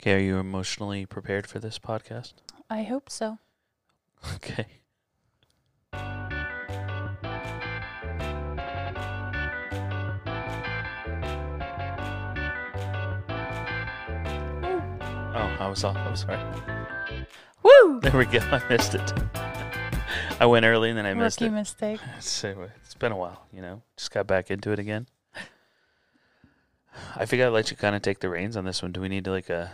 Okay, are you emotionally prepared for this podcast? I hope so. Okay. Oh, I was off. I'm sorry. Woo! There we go. I missed it. I went early and then I missed Rookie it. mistake. So it's been a while, you know. Just got back into it again. I figured I'd let you kind of take the reins on this one. Do we need to like a?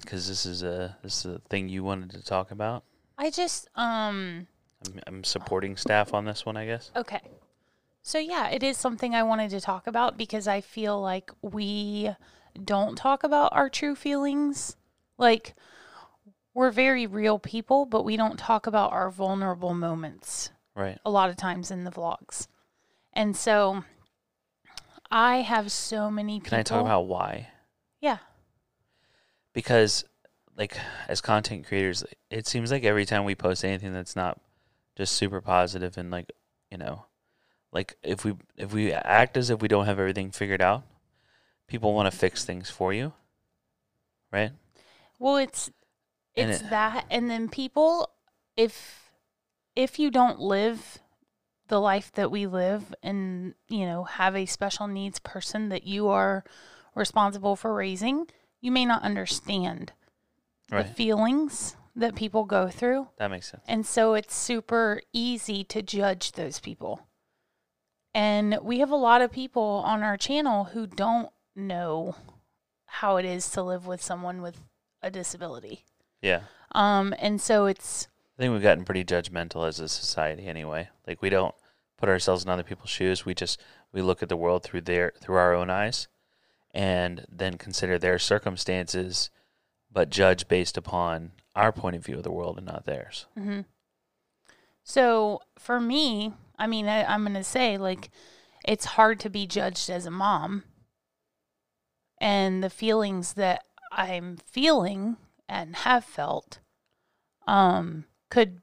Because this is a this is a thing you wanted to talk about. I just um I'm, I'm supporting staff on this one, I guess. okay. So yeah, it is something I wanted to talk about because I feel like we don't talk about our true feelings. Like we're very real people, but we don't talk about our vulnerable moments Right. a lot of times in the vlogs. And so I have so many people Can I talk about why? Because, like, as content creators, it seems like every time we post anything that's not just super positive and like, you know, like if we if we act as if we don't have everything figured out, people want to fix things for you, right? Well, it's it's it- that and then people if if you don't live the life that we live and, you know, have a special needs person that you are responsible for raising, you may not understand Right. the feelings that people go through. That makes sense. And so it's super easy to judge those people. And we have a lot of people on our channel who don't know how it is to live with someone with a disability. Yeah. Um, and so it's I think we've gotten pretty judgmental as a society anyway. Like we don't put ourselves in other people's shoes. We just we look at the world through their through our own eyes and then consider their circumstances but judge based upon our point of view of the world and not theirs. hmm so for me, I mean, I, I'm gonna say like it's hard to be judged as a mom, and the feelings that I'm feeling and have felt, um, could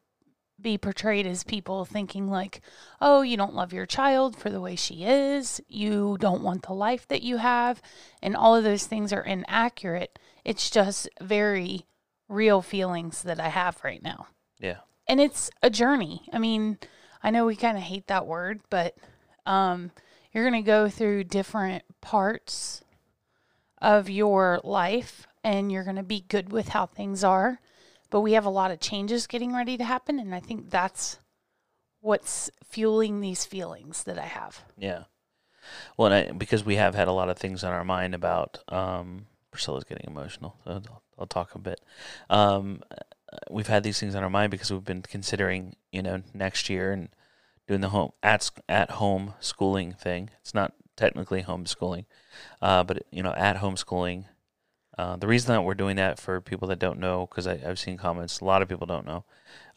be portrayed as people thinking like, oh, you don't love your child for the way she is, you don't want the life that you have, and all of those things are inaccurate. It's just very real feelings that I have right now Yeah. and it's a journey. I mean, I know we kind of hate that word, but um, you're going to go through different parts of your life and you're going to be good with how things are. But we have a lot of changes getting ready to happen. And I think that's what's fueling these feelings that I have. Yeah. Well, I, because we have had a lot of things on our mind about um, Priscilla's getting emotional. So I'll, I'll talk a bit. Um, we've had these things on our mind because we've been considering, you know, next year and doing the home at at home schooling thing. It's not technically homeschooling, uh, but you know, at home schooling. Uh, the reason that we're doing that for people that don't know, because I've seen comments, a lot of people don't know,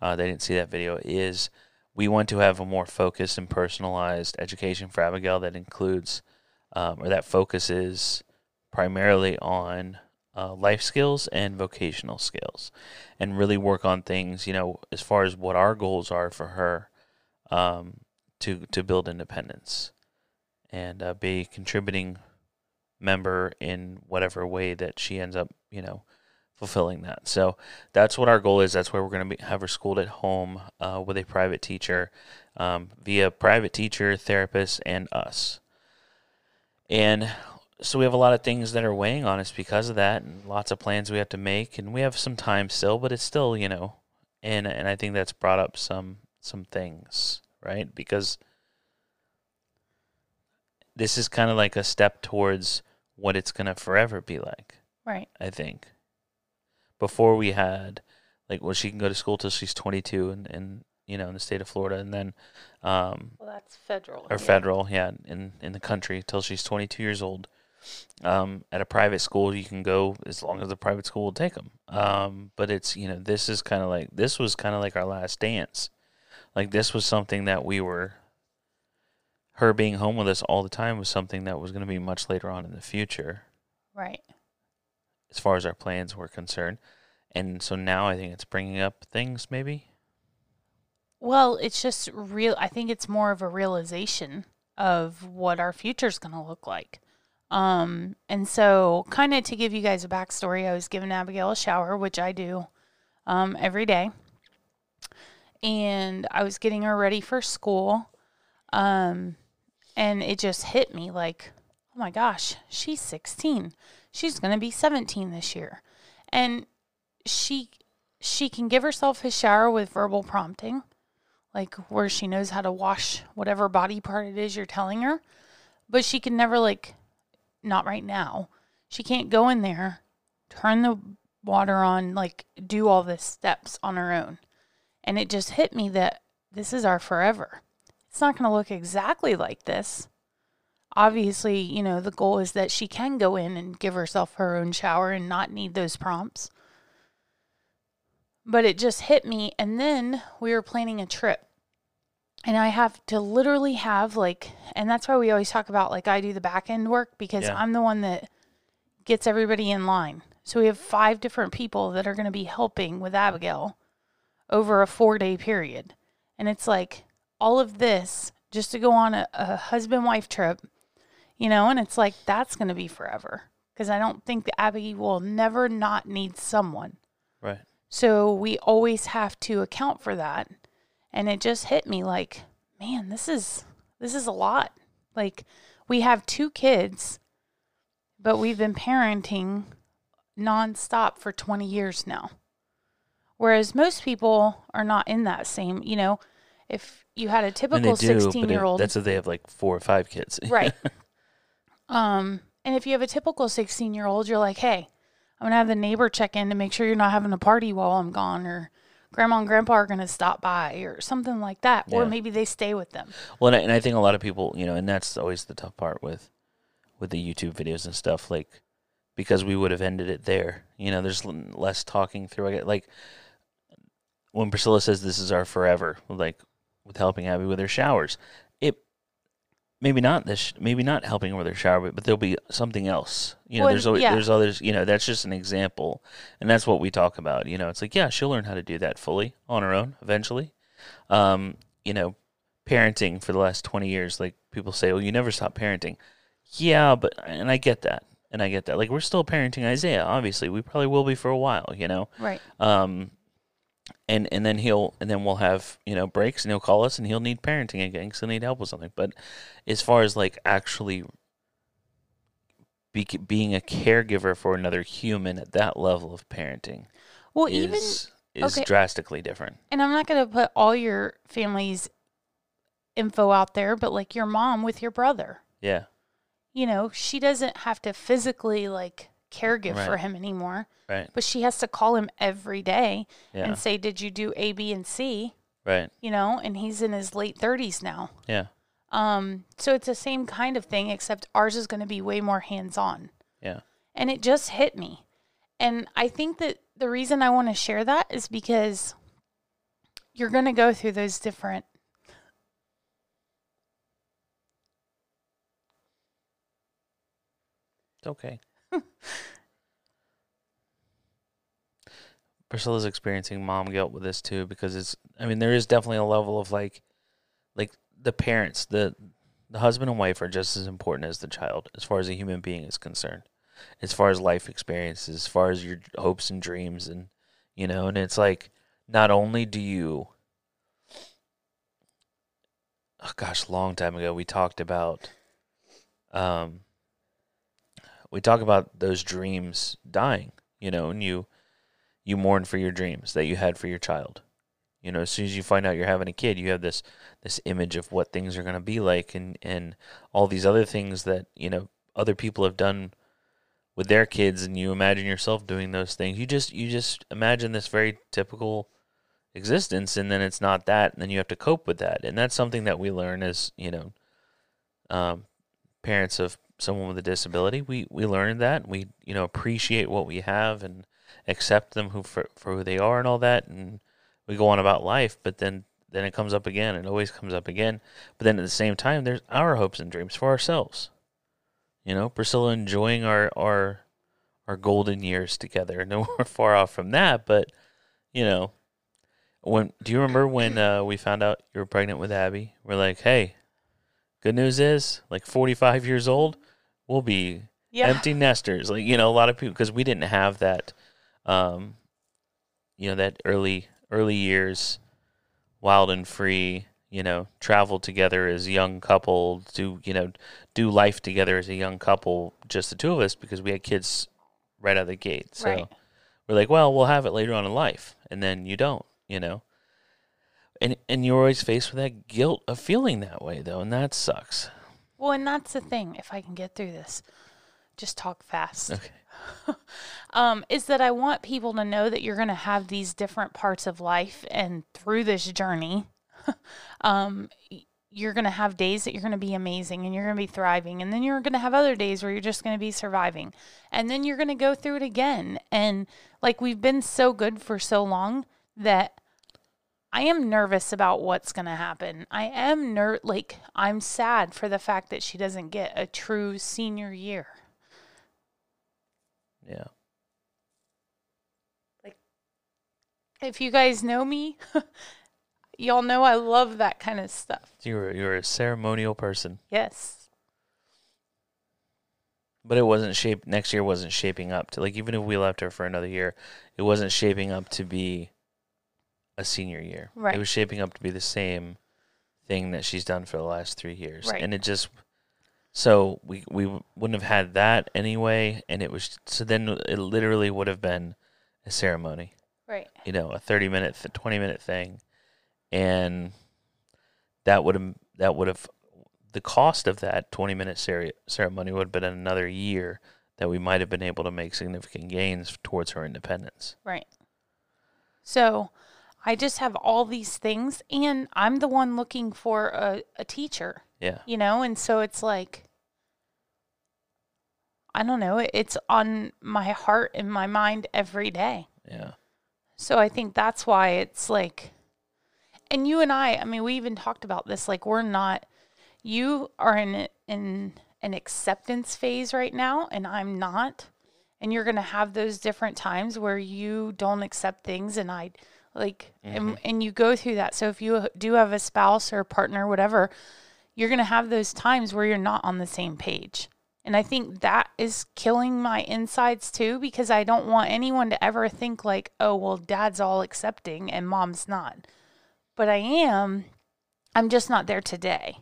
uh, they didn't see that video, is we want to have a more focused and personalized education for Abigail that includes, um, or that focuses primarily on uh, life skills and vocational skills, and really work on things, you know, as far as what our goals are for her, um, to to build independence, and uh, be contributing member in whatever way that she ends up, you know, fulfilling that. So that's what our goal is. That's where we're going to have her schooled at home uh, with a private teacher, um, via private teacher, therapist, and us. And so we have a lot of things that are weighing on us because of that, and lots of plans we have to make. And we have some time still, but it's still, you know, and and I think that's brought up some some things, right? Because this is kind of like a step towards what it's going to forever be like. Right. I think. Before we had, like, well, she can go to school till she's 22 and, and you know, in the state of Florida, and then, um, Well, that's federal. or federal, yeah, in, in the country till she's 22 years old. Um, at a private school, you can go as long as the private school will take them. Um, but it's, you know, this is kind of like, this was kind of like our last dance. Like, this was something that we were, her being home with us all the time was something that was going to be much later on in the future Right. as far as our plans were concerned. And so now I think it's bringing up things maybe. Well, it's just real. I think it's more of a realization of what our future is going to look like. Um, and so, kind of to give you guys a backstory, I was giving Abigail a shower, which I do um, every day. And I was getting her ready for school. Um, and it just hit me like, oh my gosh, she's 16. She's going to be 17 this year. And she she can give herself a shower with verbal prompting, like where she knows how to wash whatever body part it is you're telling her, but she can never like not right now. She can't go in there, turn the water on, like do all the steps on her own. And it just hit me that this is our forever. It's not going to look exactly like this. Obviously, you know, the goal is that she can go in and give herself her own shower and not need those prompts. But it just hit me. And then we were planning a trip. And I have to literally have like, and that's why we always talk about like I do the back end work because Yeah. I'm the one that gets everybody in line. So we have five different people that are going to be helping with Abigail over a four day period. And it's like all of this just to go on a, a husband wife trip, you know, and it's like that's going to be forever because I don't think that Abby will never not need someone. Right. So we always have to account for that. And it just hit me like, man, this is this is a lot. Like we have two kids, but we've been parenting nonstop for 20 years now. Whereas most people are not in that same, you know, if you had a typical do, 16 year old that's if they have like four or five kids. right. Um, and if you have a typical 16 year old, you're like, hey, I'm going to have the neighbor check in to make sure you're not having a party while I'm gone, or grandma and grandpa are going to stop by, or something like that. Or maybe they stay with them. Well, and I, and I think a lot of people, you know, and that's always the tough part with with the YouTube videos and stuff, like because we would have ended it there. You know, there's less talking through. I get like when Priscilla says this is our forever, like with helping Abby with her showers, it maybe not this, maybe not helping her with her shower, but, but there'll be something else. You know, Well, there's always, yeah. there's others. You know, that's just an example, and that's what we talk about. You know, it's like yeah, she'll learn how to do that fully on her own eventually. Um, you know, parenting for the last 20 years like people say well you never stop parenting yeah but and i get that and i get that like we're still parenting isaiah obviously we probably will be for a while you know Right. um and and then he'll and then we'll have you know breaks and he'll call us and he'll need parenting again because he'll need help with something. But as far as like actually be, being a caregiver for another human at that level of parenting Well, is even, is okay. drastically different. And I'm not going to put all your family's info out there, but like your mom with your brother, yeah. You know, she doesn't have to physically like caregive for him anymore, right but she has to call him every day yeah and say, Did you do A, B, and C? right You know, and he's in his late 30s now. yeah Um, so it's the same kind of thing, except ours is going to be way more hands on. yeah And it just hit me. And I think that the reason I want to share that is because you're going to go through those different. Okay. Priscilla's experiencing mom guilt with this too because it's I mean there is definitely a level of like like the parents the the husband and wife are just as important as the child as far as a human being is concerned as far as life experiences as far as your hopes and dreams and you know and it's like not only do you oh gosh long time ago we talked about um we talk about those dreams dying, you know, and you you mourn for your dreams that you had for your child. You know, as soon as you find out you're having a kid, you have this this image of what things are going to be like and and all these other things that, you know, other people have done with their kids and you imagine yourself doing those things. You just you just imagine this very typical existence and then it's not that and then you have to cope with that. And that's something that we learn as, you know, um, parents of someone with a disability, we we learn that we you know appreciate what we have and accept them who for, for who they are and all that, and we go on about life. But then then it comes up again. It always comes up again. But then at the same time, there's our hopes and dreams for ourselves. You know, Priscilla enjoying our our our golden years together. No, we're far off from that, but you know, when do you remember when uh, we found out you were pregnant with Abby? We're like, hey, good news is, like 45 years old, we'll be Yeah. empty nesters. Like you know, a lot of people because we didn't have that, um, you know, that early early years, wild and free. You know, travel together as a young couple, do you know, do life together as a young couple, just the two of us because we had kids right out of the gate. So Right. we're like, well, we'll have it later on in life, and then you don't. You know. And, and you're always faced with that guilt of feeling that way though and that sucks Well, and that's the thing. If I can get through this, just talk fast. okay um, is that I want people to know that you're going to have these different parts of life, and through this journey, um, you're going to have days that you're going to be amazing and you're going to be thriving, and then you're going to have other days where you're just going to be surviving, and then you're going to go through it again. And like we've been so good for so long that I am nervous about what's going to happen. I am ner like I'm sad for the fact that she doesn't get a true senior year. yeah Like If you guys know me, y'all know I love that kind of stuff. you're you're a ceremonial person Yes. But it wasn't shaped next year wasn't shaping up to like even if we left her for another year, it wasn't shaping up to be a senior year. Right. It was shaping up to be the same thing that she's done for the last three years. Right. And it just so we we wouldn't have had that anyway and it was so then it literally would have been a ceremony Right. you know, a 30 minute, th- 20 minute thing. And that would have, that would have, the cost of that 20 minute cere- ceremony would have been another year that we might have been able to make significant gains towards her independence. Right. So I just have all these things, and I'm the one looking for a, a teacher, Yeah. you know? And so it's like, I don't know, it- it's on my heart and my mind every day. Yeah. So I think that's why it's like, and you and I, I mean, we even talked about this. Like, we're not, you are in in an acceptance phase right now, and I'm not. And you're gonna have those different times where you don't accept things, and I like, and mm-hmm. and you go through that. So if you do have a spouse or a partner, whatever, you're gonna have those times where you're not on the same page. And I think that is killing my insides too, because I don't want anyone to ever think like, oh, well, dad's all accepting and mom's not. But I am, I'm just not there today.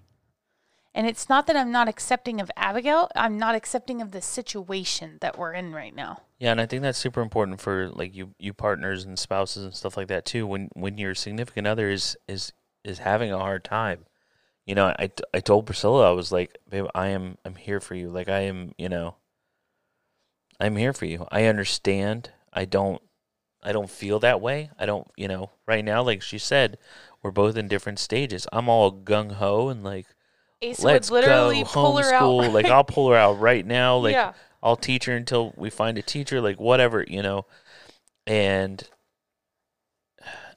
And it's not that I'm not accepting of Abigail, I'm not accepting of the situation that we're in right now. Yeah, and I think that's super important for like you you partners and spouses and stuff like that too. When when your significant other is is is having a hard time, you know, I, I told Priscilla I was like, babe, I am I'm here for you. Like I am, you know, I'm here for you. I understand. I don't I don't feel that way. I don't, you know, right now, like she said, we're both in different stages. I'm all gung ho and like, Ace let's would literally go pull her out. like I'll pull her out right now. Like yeah. I'll teach her until we find a teacher, like whatever, you know. And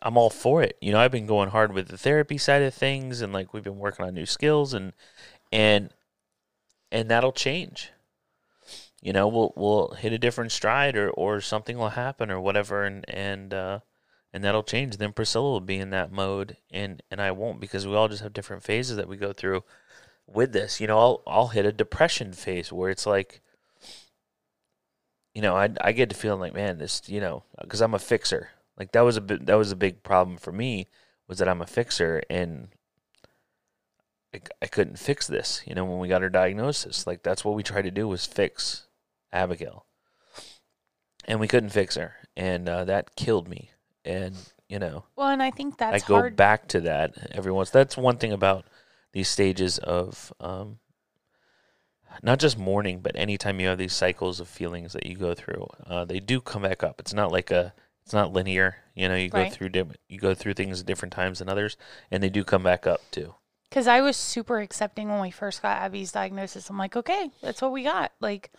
I'm all for it. You know, I've been going hard with the therapy side of things and like we've been working on new skills and and and that'll change. You know, we'll we'll hit a different stride or or something will happen or whatever and and uh and that'll change. Then Priscilla will be in that mode and and I won't because we all just have different phases that we go through with this. You know, I'll I'll hit a depression phase where it's like you know, I I get to feeling like, man, this, you know, because I'm a fixer. Like that was a bit, that was a big problem for me was that I'm a fixer and I, I couldn't fix this. You know, when we got our diagnosis, like that's what we tried to do was fix Abigail, and we couldn't fix her, and uh, that killed me. And you know, Well, and I think that's I go hard. back to that every once. That's one thing about these stages of um, not just mourning, but anytime you have these cycles of feelings that you go through, uh, they do come back up. It's not like a, it's not linear. You know, you Right. go through different, you go through things at different times than others, and they do come back up too. Because I was super accepting when we first got Abby's diagnosis. I'm like, okay, that's what we got. Like,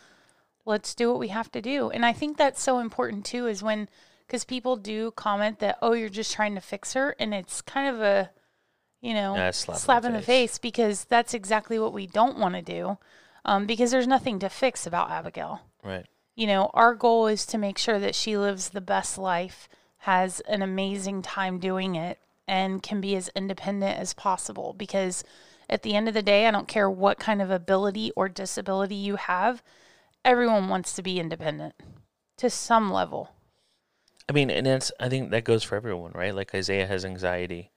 let's do what we have to do. And I think that's so important too, is when, because people do comment that, oh, you're just trying to fix her. And it's kind of a, you know, Yeah, slap in the in the face because that's exactly what we don't want to do. Um, because there's nothing to fix about Abigail. Right. You know, our goal is to make sure that she lives the best life, has an amazing time doing it, and can be as independent as possible. Because At the end of the day, I don't care what kind of ability or disability you have, everyone wants to be independent to some level. I mean, and that's I think that goes for everyone, right? Like Isaiah has anxiety,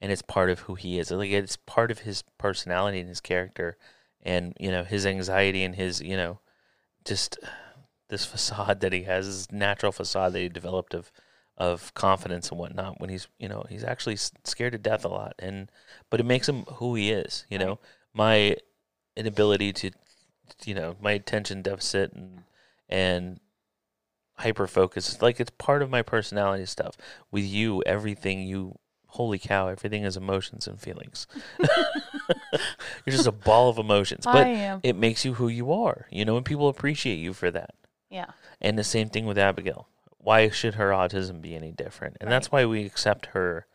and it's part of who he is. Like it's part of his personality and his character, and you know his anxiety and his you know just this facade that he has, this natural facade that he developed of of confidence and whatnot. When he's you know he's actually scared to death a lot, and but it makes him who he is. You know, my inability to you know my attention deficit and and hyper focus like it's part of my personality stuff with you everything you holy cow everything is emotions and feelings you're just a ball of emotions I but am. it makes you who you are you know and people appreciate you for that Yeah. and the same thing with abigail why should her autism be any different and that's why we accept her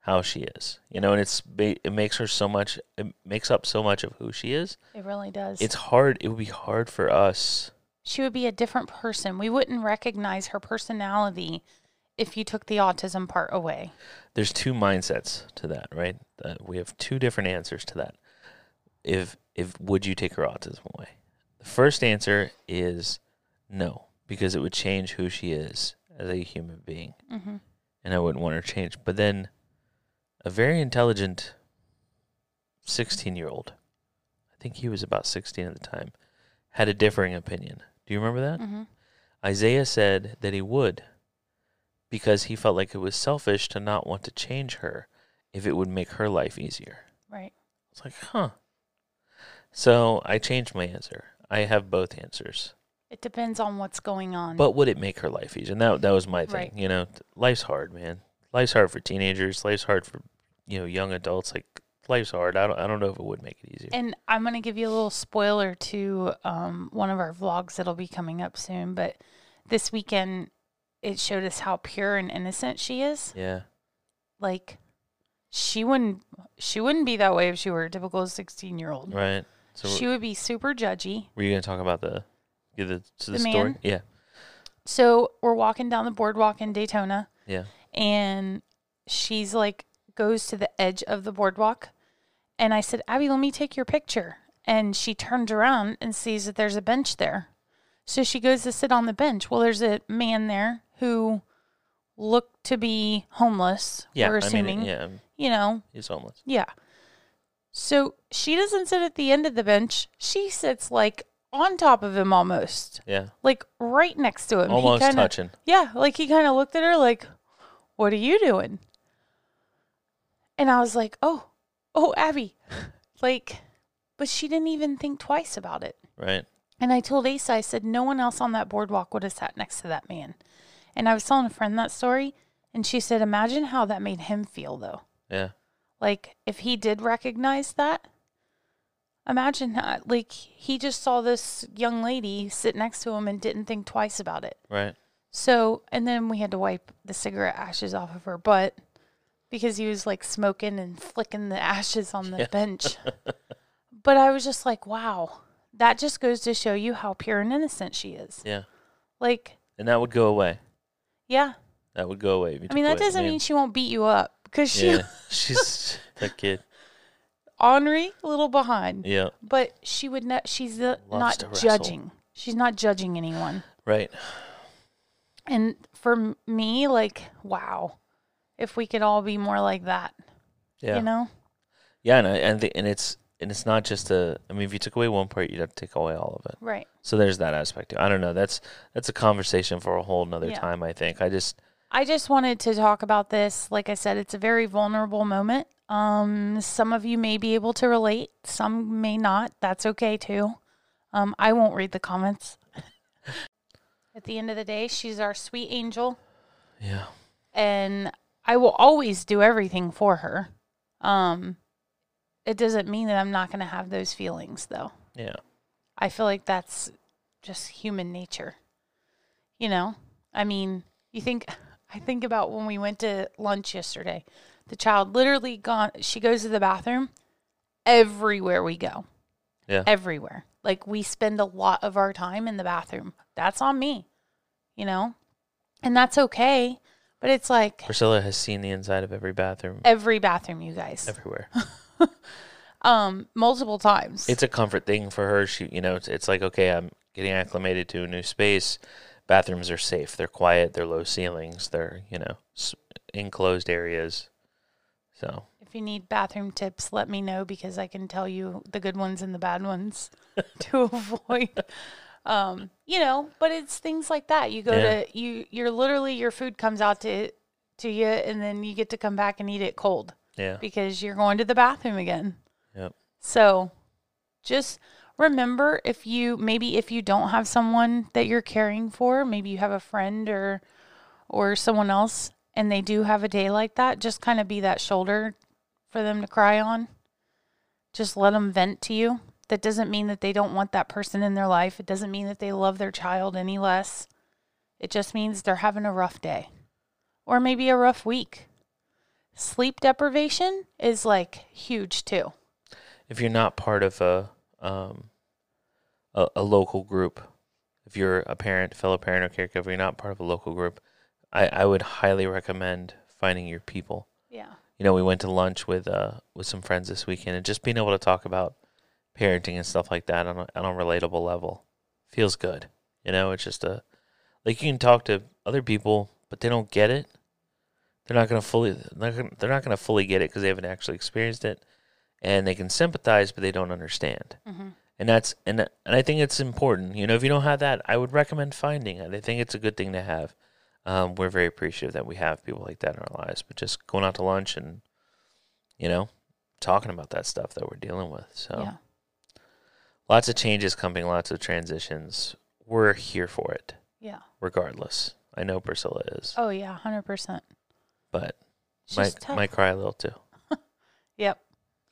how she is you know and it's it makes her so much it makes up so much of who she is It really does. it's hard it would be hard for us she would be a different person. We wouldn't recognize her personality if you took the autism part away. there's two mindsets to that, right? Uh, we have two different answers to that. If if would you take her autism away? The first answer is no, because it would change who she is as a human being, hmm and I wouldn't want her changed. But then, a very intelligent sixteen-year-old, I think he was about sixteen at the time, had a differing opinion. Do you remember that? hmm Isaiah said that he would because he felt like it was selfish to not want to change her if it would make her life easier. Right. It's like, huh. So I changed my answer. I have both answers. It depends on what's going on. But would it make her life easier? And that that was my thing. Right. You know, life's hard, man. Life's hard for teenagers. Life's hard for you know young adults. Like life's hard. I don't I don't know if it would make it easier. And I'm going to give you a little spoiler to um, one of our vlogs that'll be coming up soon. But this weekend, it showed us how pure and innocent she is. yeah. Like, she wouldn't she wouldn't be that way if she were a typical 16 year old. Right. So She would be super judgy. were you gonna talk about the give the, to the, The story? man? Yeah. So we're walking down the boardwalk in Daytona, Yeah. and she's like goes to the edge of the boardwalk, and I said, Abby, let me take your picture. And she turns around and sees that there's a bench there. So she goes to sit on the bench. Well, there's a man there who looked to be homeless. Yeah. we're I assuming. mean, yeah. You know, He's homeless. yeah. So she doesn't sit at the end of the bench. She sits like on top of him almost, Yeah. like right next to him. He Almost kinda- touching. Yeah, like he kind of looked at her like, "What are you doing?" And I was like, "Oh, oh, Abby," like, but she didn't even think twice about it. Right. And I told Asa, I said, no one else on that boardwalk would have sat next to that man. And I was telling a friend that story, and she said, imagine how that made him feel, though. Yeah. Like, if he did recognize that, imagine how, like, he just saw this young lady sit next to him and didn't think twice about it. Right. So, and then we had to wipe the cigarette ashes off of her butt because he was like smoking and flicking the ashes on the Yeah. bench. but I was just like, wow, that just goes to show you how pure and innocent she is. Yeah. Like, And that would go away. Yeah. That would go away. I mean, that doesn't mean she won't beat you up because she, Yeah. She's that kid. ornery, a little behind. Yeah. But she would not, she's Loves not to wrestle. judging. She's not judging anyone. Right. And for m- me, like, wow, if we could all be more like that, Yeah. you know? Yeah, and I, and the, and it's and it's not just a. I mean, if you took away one part, you'd have to take away all of it. Right. So there's that aspect. Too. I don't know. That's that's a conversation for a whole nother Yeah. time. I think. I just I just wanted to talk about this. Like I said, it's a very vulnerable moment. Um, some of you may be able to relate, some may not. That's okay too. Um, I won't read the comments. At the end of the day, she's our sweet angel, yeah. and I will always do everything for her. Um, it doesn't mean that I'm not going to have those feelings, though. Yeah. I feel like that's just human nature. You know, I mean, you think I think about when we went to lunch yesterday. The child literally gone. She goes to the bathroom everywhere we go. Yeah. Everywhere. Like we spend a lot of our time in the bathroom. That's on me. You know, and that's okay. But it's like Priscilla has seen the inside of every bathroom every bathroom, you guys. everywhere. um, multiple times. It's a comfort thing for her. She, you know, it's, it's like okay, I'm getting acclimated to a new space. Bathrooms are safe. They're quiet. They're low ceilings. They're you know s- enclosed areas. So if you need bathroom tips, let me know because I can tell you the good ones and the bad ones to avoid. Um, you know, but it's things like that. You go Yeah. to you. You're literally your food comes out to to you, and then you get to come back and eat it cold yeah, because you're going to the bathroom again. Yep. So just remember if you maybe if you don't have someone that you're caring for, maybe you have a friend or or someone else and they do have a day like that, just kind of be that shoulder for them to cry on. Just let them vent to you. That doesn't mean that they don't want that person in their life. It doesn't mean that they love their child any less. It just means they're having a rough day or maybe a rough week. Sleep deprivation is like huge too. if you're not part of a um a, a local group, if you're a parent, fellow parent or caregiver, you're not part of a local group, I, I would highly recommend finding your people. Yeah. You know, we went to lunch with uh with some friends this weekend and just being able to talk about parenting and stuff like that on a, on a relatable level feels good. You know, it's just a like you can talk to other people, but they don't get it. They're not gonna fully they're not not gonna fully get it because they haven't actually experienced it, and they can sympathize, but they don't understand. Mm-hmm. And that's and and I think it's important. You know, if you don't have that, I would recommend finding it. I think it's a good thing to have. Um, we're very appreciative that we have people like that in our lives. But just going out to lunch and you know talking about that stuff that we're dealing with. So Yeah. lots of changes coming, lots of transitions. We're here for it, Yeah. regardless. I know Priscilla is, Oh yeah, hundred percent. But It's might tough. might cry a little too. Yep.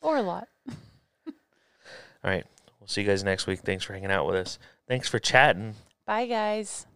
Or a lot. All right, we'll see you guys next week. Thanks for hanging out with us. Thanks for chatting. Bye guys.